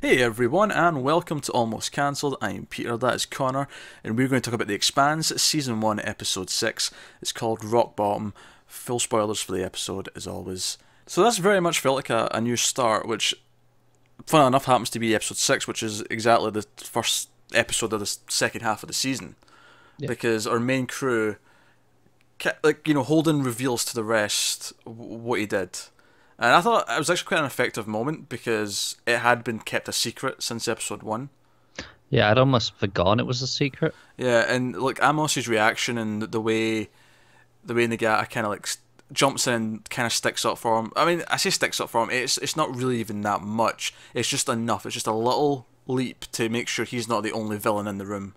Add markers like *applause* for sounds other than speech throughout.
Hey everyone, and welcome to Almost Cancelled. I am Peter, that is Connor, and we're going to talk about The Expanse, Season 1, Episode 6. It's called Rock Bottom. Full spoilers for the episode, as always. So, that's very much felt like a, a new start, which, fun enough, happens to be Episode 6, which is exactly the first episode of the second half of the season. Yeah. Because our main crew, like, you know, Holden reveals to the rest what he did. And I thought it was actually quite an effective moment because it had been kept a secret since episode one. Yeah, I'd almost forgotten it was a secret. Yeah, and like Amos's reaction and the way, the way Nagata kind of like jumps in and kind of sticks up for him. I mean, I say sticks up for him. It's it's not really even that much. It's just enough. It's just a little leap to make sure he's not the only villain in the room.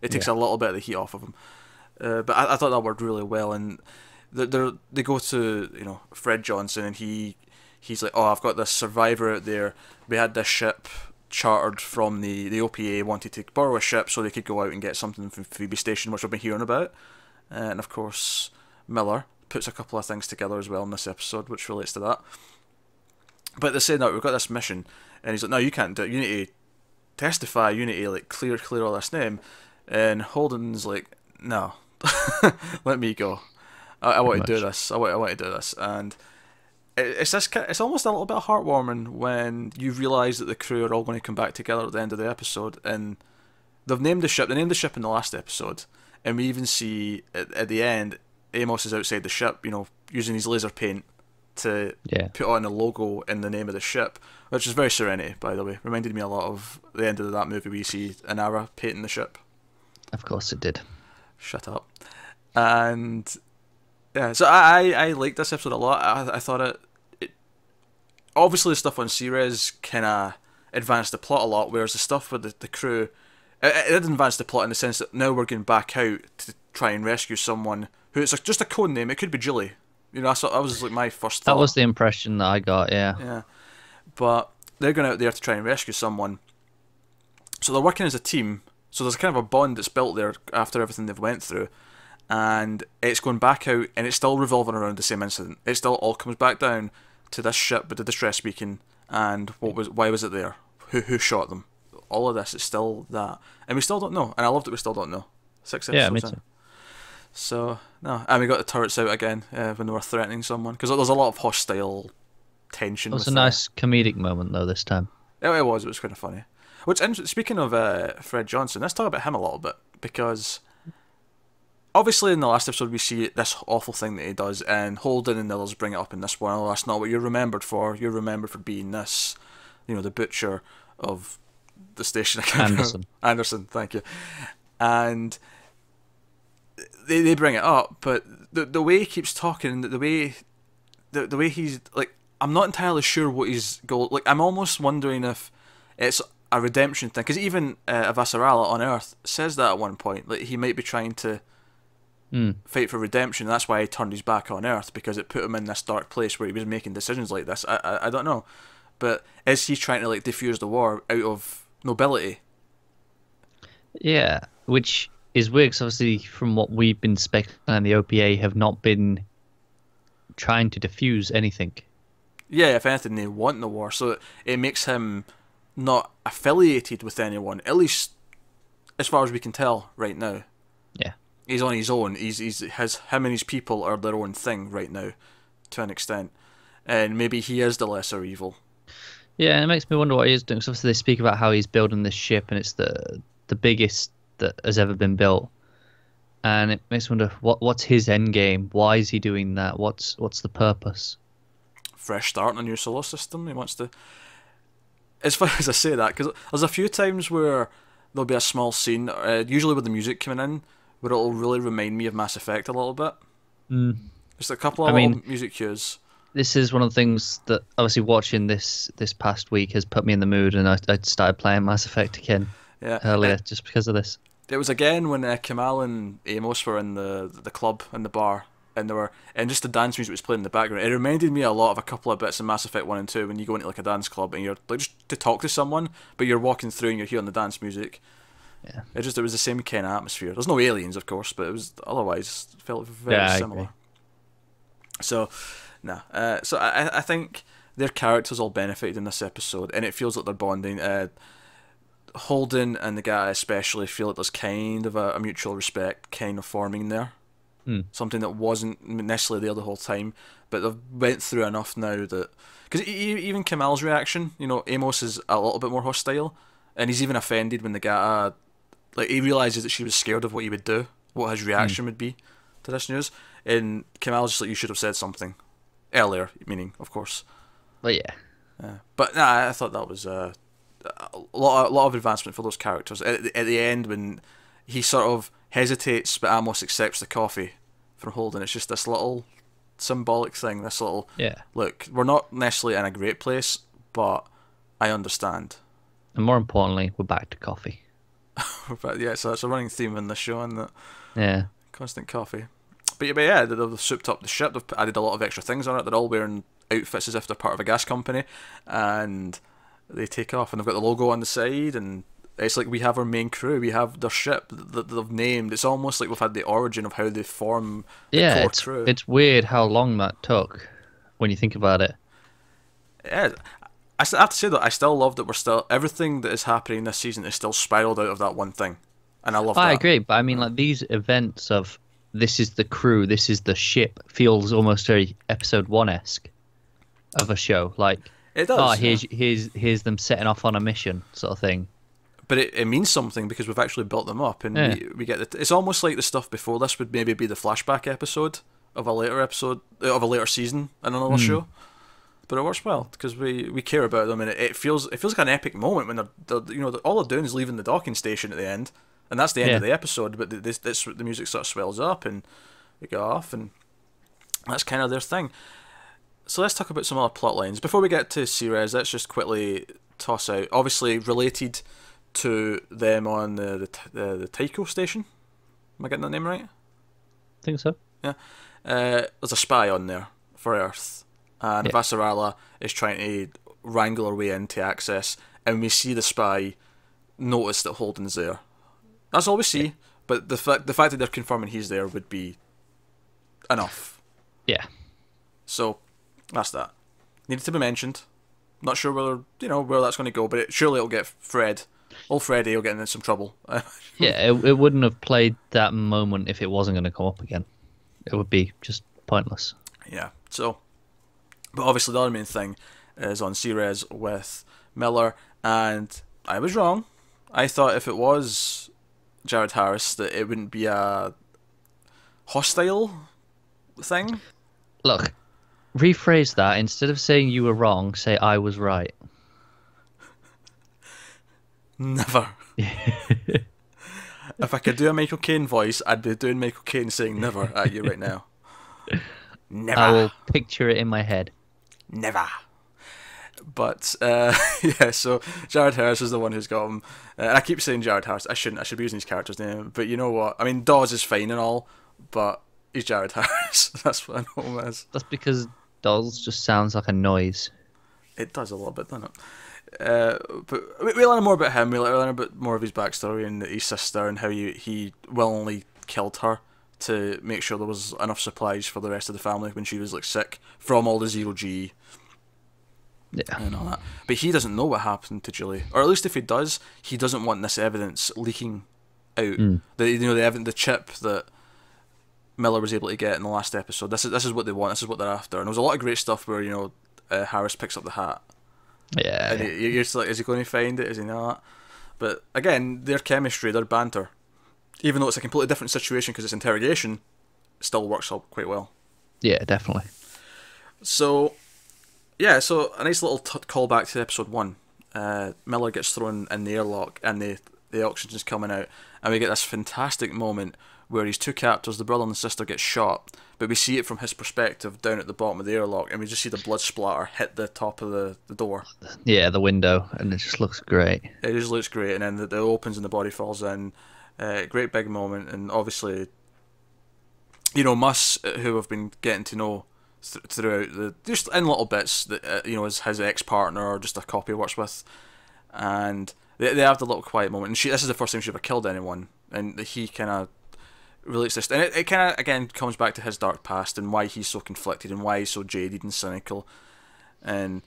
It takes Yeah. a little bit of the heat off of him. Uh, but I, I thought that worked really well, and they they they go to you know Fred Johnson, and he he's like, oh, I've got this survivor out there. We had this ship chartered from the the OPA, wanted to borrow a ship so they could go out and get something from Phoebe Station, which I've been hearing about. Uh, and of course, Miller puts a couple of things together as well in this episode, which relates to that. But they say, no, we've got this mission, and he's like, no, you can't do it. You need to testify. You need to like clear clear all this name. And Holden's like, no, *laughs* let me go. I, I want to do this. I want, I want to do this. And it's this. It's almost a little bit heartwarming when you realise that the crew are all going to come back together at the end of the episode, and they've named the ship. They named the ship in the last episode, and we even see at, at the end, Amos is outside the ship. You know, using his laser paint to Yeah. put on a logo in the name of the ship, which is very Serenity, by the way. Reminded me a lot of the end of that movie where you see Inara painting the ship. Of course it did. Shut up. And yeah, so I I, I liked this episode a lot. I, I thought it, it obviously the stuff on Ceres kind of advanced the plot a lot, whereas the stuff with the, the crew it, it did advance the plot in the sense that now we're going back out to try and rescue someone who it's like just a code name. It could be Julie. You know, that's what, that was like my first thought. That was the impression that I got, yeah. Yeah. But they're going out there to try and rescue someone. So they're working as a team. So there's kind of a bond that's built there after everything they've went through. And it's going back out and it's still revolving around the same incident. It still all comes back down to this ship with the distress beacon and what was why was it there? Who who shot them? All of this is still that. And we still don't know. And I love that we still don't know. Six episodes Yeah, me in. too. So no, and we got the turrets out again uh, when they were threatening someone because there's a lot of hostile tension. It was a nice comedic moment though this time. It, it was. It was kind of funny. Which, in- speaking of uh, Fred Johnson, let's talk about him a little bit because obviously in the last episode we see this awful thing that he does, and Holden and the others bring it up in this one. Oh, that's not what you're remembered for. You're remembered for being this, you know, the butcher of the station. *laughs* I can't remember. Anderson. Anderson, thank you. And they they bring it up, but the the way he keeps talking, the, the way the the way he's like, I'm not entirely sure what his goal. Like, I'm almost wondering if it's a redemption thing, because even uh, Avasarala on Earth says that at one point, like he might be trying to Mm. fight for redemption. That's why he turned his back on Earth because it put him in this dark place where he was making decisions like this. I I, I don't know, but is he trying to like defuse the war out of nobility? Yeah, which is weird. Cause obviously from what we've been speculating, the OPA have not been trying to defuse anything. Yeah, if anything, they want the war, so it makes him not affiliated with anyone. At least, as far as we can tell right now. Yeah. He's on his own. He's he's his him and his people are their own thing right now, to an extent, and maybe he is the lesser evil. Yeah, and it makes me wonder what he is doing. 'cause obviously they speak about how he's building this ship and it's the the biggest that has ever been built. And it makes me wonder what what's his end game? Why is he doing that? What's what's the purpose? fresh start in a new solar system. He wants to. As far *laughs* as I say that, because there's a few times where there'll be a small scene, uh, usually with the music coming in, where it'll really remind me of Mass Effect a little bit. Mm. Just a couple of I mean- music cues. This is one of the things that obviously watching this this past week has put me in the mood, and I, I started playing Mass Effect again Yeah. earlier Uh, just because of this. It was again when uh, Kamal and Amos were in the the club in the bar, and they were and just the dance music was playing in the background. It reminded me a lot of a couple of bits in Mass Effect One and Two when you go into like a dance club and you're like just to talk to someone, but you're walking through and you're hearing the dance music. Yeah. It just it was the same kind of atmosphere. There's no aliens, of course, but it was otherwise it felt very Yeah, similar. So, no. Uh, so I I- think their characters all benefited in this episode, and it feels like they're bonding. Uh, Holden and the guy especially feel like there's kind of a, a mutual respect kind of forming there. Hmm. Something that wasn't necessarily there the whole time, but they've went through enough now that because even Kamal's reaction, you know, Amos is a little bit more hostile, and he's even offended when the guy, like, he realizes that she was scared of what he would do, what his reaction would be to this news, and Kamal's just like, you should have said something earlier, meaning, of course. But yeah, Yeah. But nah, I thought that was uh, a lot, a lot of advancement for those characters. At, the- at the end, when he sort of hesitates, but almost accepts the coffee from Holden, it's just this little symbolic thing. This little yeah. look. We're not necessarily in a great place, but I understand. And more importantly, we're back to coffee. *laughs* But yeah, so it's a running theme in the show, and that Yeah. constant coffee. But yeah, but yeah, they- they've souped up the ship. They've added a lot of extra things on it. They're all wearing outfits as if they're part of a gas company, and they take off. And they've got the logo on the side, and it's like we have our main crew. We have their ship that they've named. It's almost like we've had the origin of how they form the Yeah, it's, crew. it's weird how long that took when you think about it. yeah, I have to say though, I still love that we're still everything that is happening this season is still spiraled out of that one thing, and I love that. I agree, but I mean, like these events of this is the crew, this is the ship, feels almost very episode one esque of a show. Like, It does. oh, yeah. here's here's here's them setting off on a mission, sort of thing. but it, it means something because we've actually built them up and Yeah. we, we get the, it's almost like the stuff before this would maybe be the flashback episode of a later episode of a later season in another hmm. show but it works well because we, we care about them and it, it feels it feels like an epic moment when they're, they're you know all they're doing is leaving the docking station at the end and that's the end Yeah. of the episode but the, this, this the music sort of swells up and they go off and that's kind of their thing so let's talk about some other plot lines before we get to Ceres let's just quickly toss out obviously related to them on the the, the, the Tycho station. Am I getting that name right? think so. Yeah. Uh, there's a spy on there for Earth, and Yeah. Vasarala is trying to wrangle her way into access, and we see the spy notice that Holden's there. That's all we see, but the fact the fact that they're confirming he's there would be enough. Yeah, So that's that. Needed to be mentioned. Not sure whether you know where that's going to go, but it, surely it'll get Fred. Old Freddy will get in some trouble. *laughs* yeah. It, it wouldn't have played that moment if it wasn't going to come up again. It would be just pointless. Yeah. So, but obviously the other main thing is on Ceres with Miller, and I was wrong. I thought if it was Jared Harris, that it wouldn't be a hostile thing. Look, rephrase that instead of saying you were wrong, say I was right. Never. *laughs* if I could do a Michael Caine voice, I'd be doing Michael Caine saying "never" at you right now. *laughs* Never. I will picture it in my head. Never. But uh, *laughs* yeah, so Jared Harris is the one who's got him. Uh, and I keep saying Jared Harris. I shouldn't. I should be using his character's name. But you know what? I mean, Dawes is fine and all, but he's Jared *laughs* Harris. That's what I know him as. That's because Dawes just sounds like a noise. It does a little bit, doesn't it? Uh, but we, we learn more about him. We learn a bit more of his backstory and his sister and how he he willingly killed her to make sure there was enough supplies for the rest of the family when she was like sick from all the zero G Yeah. and all that. But he doesn't know what happened to Julie, or at least if he does, he doesn't want this evidence leaking out. The you know the evidence, the chip that Miller was able to get in the last episode. This is this is what they want. This is what they're after. And there was a lot of great stuff where you know uh, Harris picks up the hat, Yeah. and you- you're just like, is he going to find it? Is he not? But again, their chemistry, their banter, even though it's a completely different situation because it's interrogation, still works out quite well. Yeah, definitely. So, yeah, so a nice little t- callback to episode one. Uh, Miller gets thrown in the airlock and the the oxygen's coming out, and we get this fantastic moment where his two captors, the brother and the sister, get shot, but we see it from his perspective down at the bottom of the airlock, and we just see the blood splatter hit the top of the, the door. Yeah, the window, and it just looks great. It just looks great, and then the, the opens and the body falls in. Uh, great big moment, and obviously, you know, Muss, uh, who have been getting to know th- throughout the just in little bits that uh, you know is his ex partner or just a copy he works with, and they they have the little quiet moment. And she this is the first time she ever killed anyone, and he kind of relates this, and it, it kind of again comes back to his dark past and why he's so conflicted and why he's so jaded and cynical. and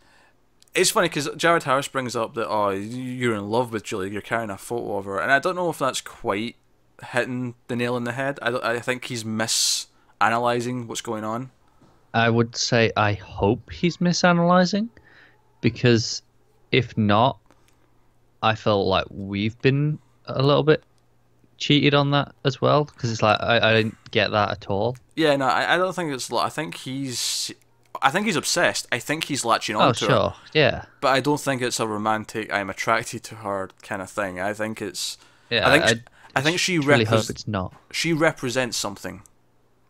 it's funny because Jared Harris brings up that oh you're in love with Julie, you're carrying a photo of her, and I don't know if that's quite hitting the nail on the head. I I think he's misanalyzing what's going on. I would say I hope he's misanalyzing, because if not, I felt like we've been a little bit cheated on that as well because it's like I, I didn't get that at all. Yeah, no, I, I don't think it's. I think he's. I think he's obsessed. I think he's latching Oh, on to her. sure, yeah, But I don't think it's a romantic. I'm attracted to her kind of thing. I think it's. yeah. I think. I, sh- I think she really hope it's not. she represents something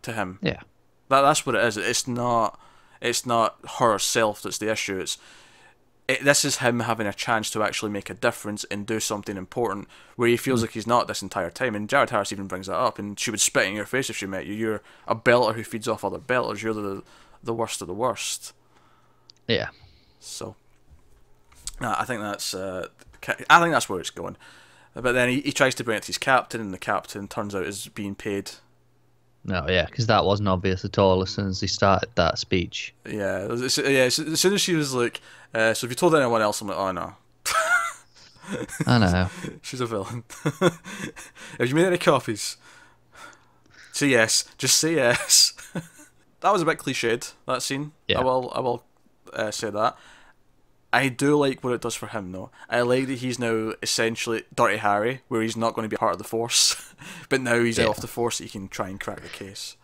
to him. Yeah, That that's what it is. It's not. It's not herself that's the issue. It's. It, this is him having a chance to actually make a difference and do something important where he feels mm. like he's not this entire time. And Jared Harris even brings that up, and she would spit in your face if she met you. You're a belter who feeds off other belters. You're the the worst of the worst. yeah. So, no, I think that's uh, I think that's where it's going. But then he, he tries to bring it to his captain, and the captain turns out is being paid. No, yeah, because that wasn't obvious at all as soon as he started that speech. Yeah, yeah. As, soon as she was like, uh, "So if you told anyone else," I'm like, "Oh no, I know. *laughs* she's a villain." *laughs* Have you made any copies? Say yes. Just say yes. That was a bit cliched. That scene. Yeah. I will. I will uh, say that. I do like what it does for him, though. I like that he's now essentially Dirty Harry, where he's not going to be part of the Force, *laughs* but now he's Yeah. off the Force, he can try and crack the case.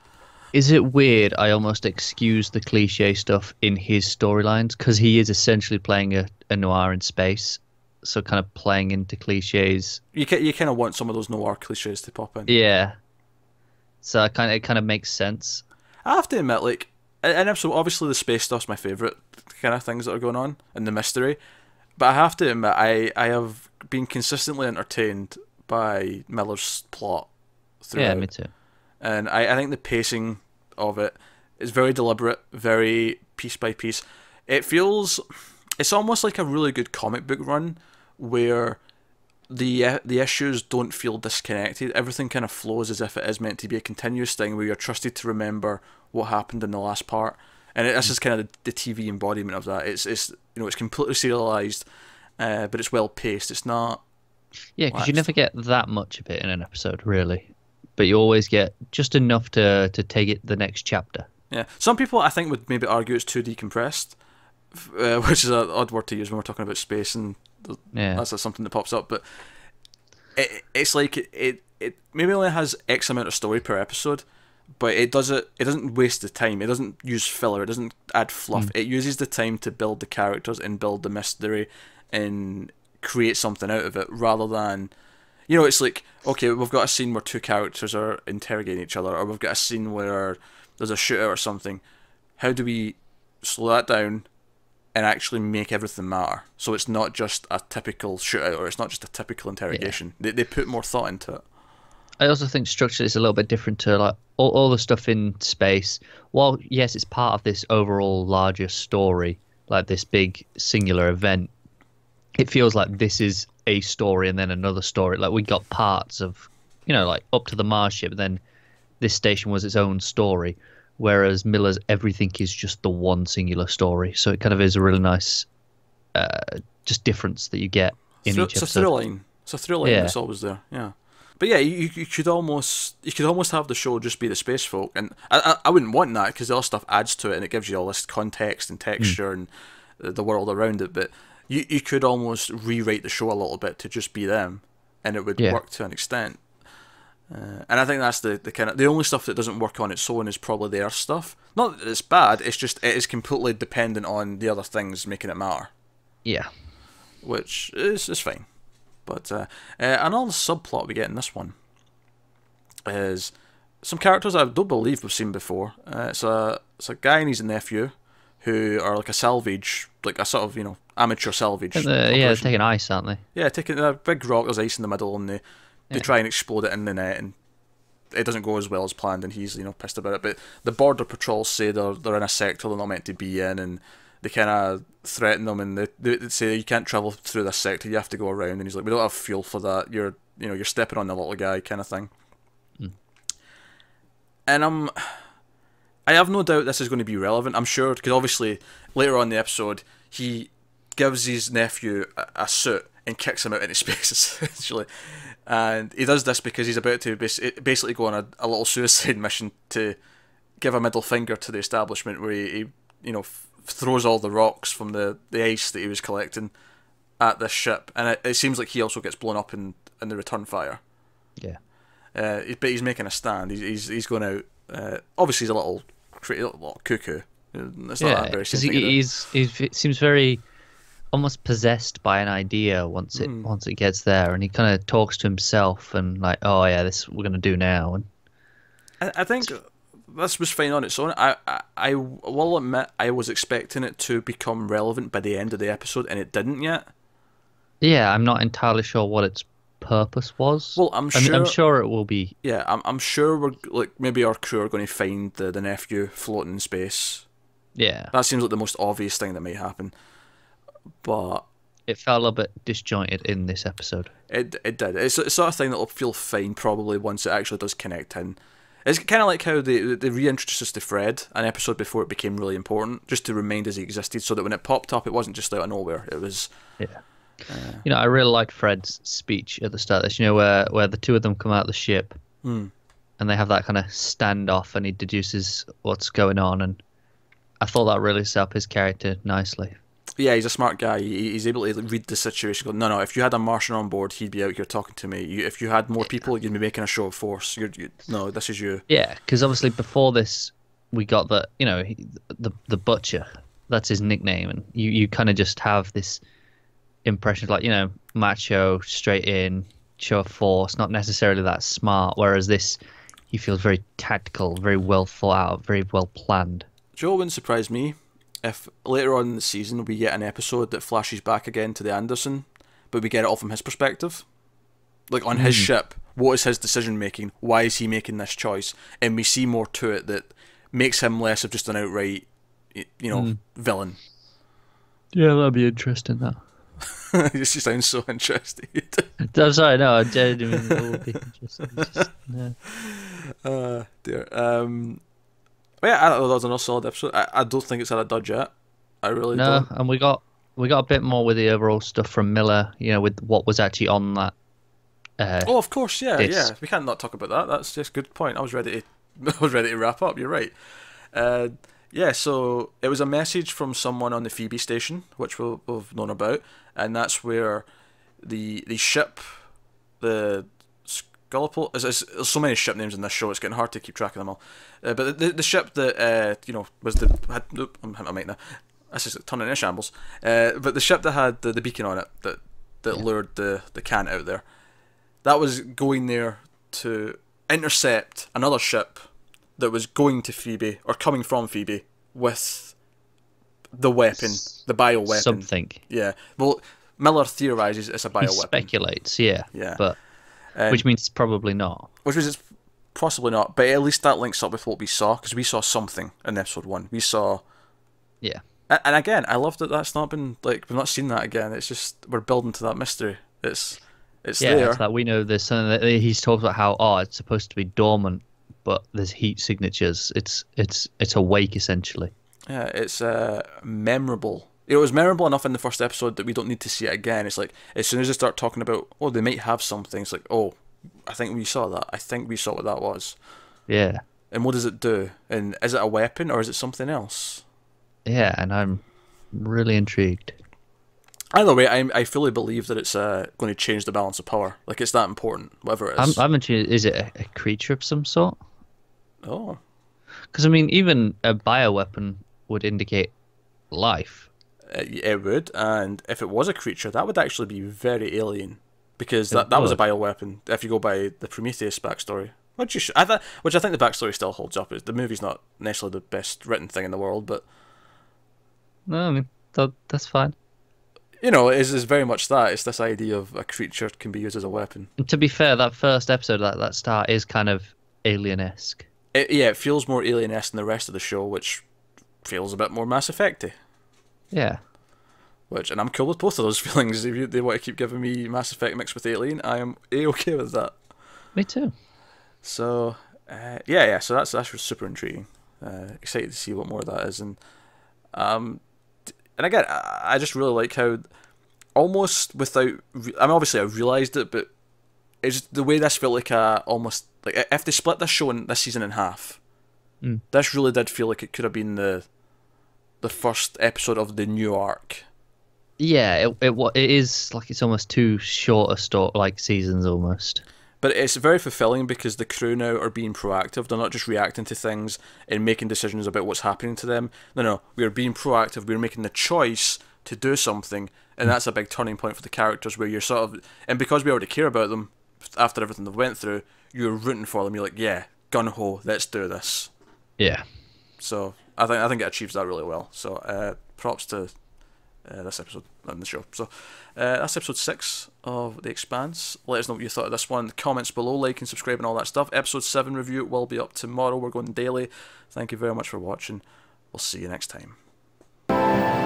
Is it weird? I almost excuse the cliche stuff in his storylines because he is essentially playing a, a noir in space, so kind of playing into cliches. You ca- you kind of want some of those noir cliches to pop in. Yeah. So I kind of it kind of makes sense. I have to admit, like, and episode obviously the space stuff's my favorite kind of things that are going on and the mystery, but I have to admit I I have been consistently entertained by Miller's plot throughout. Yeah, me too. and I, I think the pacing of it is very deliberate, very piece by piece. It feels it's almost like a really good comic book run where the the issues don't feel disconnected. Everything kind of flows as if it is meant to be a continuous thing where you're trusted to remember what happened in the last part. And it, this is kind of the, the TV embodiment of that. It's it's you know it's completely serialized, uh, but it's well paced. It's not Yeah, because you never get that much of it in an episode, really. But you always get just enough to to take it the next chapter. Yeah, some people I think would maybe argue it's too decompressed, uh, *laughs* which is an odd word to use when we're talking about space, and Yeah. that's just something that pops up. But it, it's like it, it it maybe only has X amount of story per episode, but it does it. It doesn't waste the time. It doesn't use filler. It doesn't add fluff. Hmm. It uses the time to build the characters and build the mystery, and create something out of it, rather than. You know, it's like okay, we've got a scene where two characters are interrogating each other, or we've got a scene where there's a shootout or something. How do we slow that down and actually make everything matter? So it's not just a typical shootout, or it's not just a typical interrogation. They they put more thought into it. I also think structure is a little bit different to like all, all the stuff in space. While yes, it's part of this overall larger story, like this big singular event. It feels like this is a story and then another story. Like we got parts of, you know, like up to the Mars ship. Then this station was its own story, whereas Miller's everything is just the one singular story. So it kind of is a really nice, uh, just difference that you get in Thro- each it's a episode. line. It's a through line Yeah. that's always there. Yeah. But yeah, you, you could almost you could almost have the show just be the space folk, and I I, I wouldn't want that because the other stuff adds to it and it gives you all this context and texture and the, the world around it. But you you could almost rewrite the show a little bit to just be them, and it would Yeah. work to an extent. Uh, and I think that's the, the kind of the only stuff that doesn't work on its own is probably their stuff. Not that it's bad. It's just it is completely dependent on the other things making it matter Yeah. which is, is fine. But uh, uh, another subplot we get in this one is some characters I don't believe we've seen before. Uh, it's a it's a guy and his nephew who are like a salvage, like a sort of you know amateur salvage. The, yeah, they're taking ice, aren't they? yeah, taking a big rock. There's ice in the middle, and they they Yeah. try and explode it in the net, and it doesn't go as well as planned, and he's you know pissed about it. But the border patrols say they're they're in a sector they're not meant to be in, and they kind of threaten them, and they, they say you can't travel through this sector, you have to go around. And he's like, we don't have fuel for that. You're you know you're stepping on the little guy, kind of thing. Hmm. And I'm I have no doubt this is going to be relevant. I'm sure because obviously later on in the episode he gives his nephew a, a suit and kicks him out into *laughs* space essentially, and he does this because he's about to basically go on a, a little suicide *laughs* mission to give a middle finger to the establishment where he, he you know f- throws all the rocks from the the ice that he was collecting at this ship, and it, it seems like he also gets blown up in in the return fire. Yeah. Uh, but he's making a stand. He's he's, he's going out. Uh, obviously, he's a little, a little cuckoo. It's yeah, because he, he's he seems very almost possessed by an idea once it mm. once it gets there, and he kind of talks to himself and like, oh yeah, this we're gonna do now. And I, I think this was fine on its own. I, I I will admit I was expecting it to become relevant by the end of the episode, and it didn't yet. Yeah, I'm not entirely sure what its purpose was. Well, I'm sure. I'm, I'm sure it will be. Yeah, I'm I'm sure we're like maybe our crew are going to find the the nephew floating in space. Yeah, that seems like the most obvious thing that may happen but it felt a little bit disjointed in this episode. It it did. It's the sort of thing that'll feel fine probably once it actually does connect in. It's kind of like how they they reintroduced us to Fred an episode before it became really important, just to remind us he existed, so that when it popped up, it wasn't just out of nowhere. It was. Yeah. Uh, you know, I really liked Fred's speech at the start. This, you know, where where the two of them come out of the ship, mm. and they have that kind of standoff, and he deduces what's going on, and I thought that really set up his character nicely yeah, he's a smart guy. He, he's able to read the situation. Go, no, no. If you had a Martian on board, he'd be out here talking to me. You, if you had more people, you'd be making a show of force. You're, you, no, this is you. Yeah, because obviously before this, we got the you know the the butcher. That's his nickname, and you you kind of just have this impression of like you know macho, straight in, show of force, not necessarily that smart. Whereas this, he feels very tactical, very well thought out, very well planned. Joe wouldn't surprise me if later on in the season we get an episode that flashes back again to the Anderson, but we get it all from his perspective, like on mm. his hmm. ship, what is his decision making? Why is he making this choice? And we see more to it that makes him less of just an outright, you know, mm. villain. Yeah, that'd be interesting. That. *laughs* she sounds so interested. I'm sorry, no, I genuinely would be interesting. Just, *laughs* no. Uh, dear. Um, yeah, I thought that was another solid episode. I, I don't think it's had a dud yet. I really no, don't. and we got we got a bit more with the overall stuff from Miller. You know, with what was actually on that. Uh, oh, of course, yeah, disc. yeah. We can't not talk about that. That's just a good point. I was ready to, *laughs* I was ready to wrap up. You're right. Uh, yeah, so it was a message from someone on the Phoebe station, which we'll, we've known about, and that's where the the ship, the. There's, there's, so many ship names in this show. It's getting hard to keep track of them all. Uh, but the, the ship that uh, you know was the had. Nope, I'm, I'm now. This is turning into shambles. Uh, but the ship that had the, the beacon on it that that yeah. lured the the can out there, that was going there to intercept another ship that was going to Phoebe or coming from Phoebe with the weapon, the bio weapon. Something. Yeah. Well, Miller theorizes it's a bio weapon. Speculates, yeah. Yeah. But um, which means it's probably not. Which means it's possibly not. But at least that links up with what we saw because we saw something in episode one. We saw. Yeah. And again, I love that that's not been like we've not seen that again. It's just we're building to that mystery. It's it's yeah, there. It's that we know there's something that he's talked about how oh it's supposed to be dormant, but there's heat signatures. It's it's it's awake essentially. Yeah, it's uh, memorable it was memorable enough in the first episode that we don't need to see it again. It's like as soon as they start talking about, oh, they might have something. It's like, oh, I think we saw that. I think we saw what that was. Yeah. And what does it do? And is it a weapon or is it something else? Yeah, and I'm really intrigued. Either way, I I fully believe that it's uh, going to change the balance of power. Like it's that important, whatever it is. I'm, I'm intrigued. Is it a, a creature of some sort? Oh. Because I mean, even a bioweapon would indicate life it would, and if it was a creature, that would actually be very alien, because that, that was a bioweapon. If you go by the Prometheus backstory, which you should, I th- which I think the backstory still holds up. Is the movie's not necessarily the best written thing in the world, but no, I mean that, that's fine. You know, it is, is very much that. It's this idea of a creature can be used as a weapon. And to be fair, that first episode, that that start is kind of alien esque. yeah, it feels more alien esque than the rest of the show, which feels a bit more Mass Effecty. Yeah. Which, and I'm cool with both of those *laughs* feelings. If you, they want to keep giving me Mass Effect mixed with Alien, I am a okay with that. Me too. So, uh, yeah, yeah. So that's that's super intriguing. uh, excited to see what more of that is, and um, and again, I, just really like how almost without, re- I mean, obviously I realised it, but it's the way this felt like a almost like if they split this show in this season in half, Mm. this really did feel like it could have been the the first episode of the new arc. Yeah, it it it is like it's almost too short a story, like seasons almost. But it's very fulfilling because the crew now are being proactive. They're not just reacting to things and making decisions about what's happening to them. No, no, we are being proactive. We're making the choice to do something, and that's a big turning point for the characters. Where you're sort of, and because we already care about them after everything they've went through, you're rooting for them. You're like, yeah, gun ho, let's do this. Yeah. So I think I think it achieves that really well. So uh, props to uh, this episode on the show. So uh, that's episode six of The Expanse. Let us know what you thought of this one. Comments below, like and subscribe and all that stuff. Episode seven review will be up tomorrow. We're going daily. Thank you very much for watching. We'll see you next time.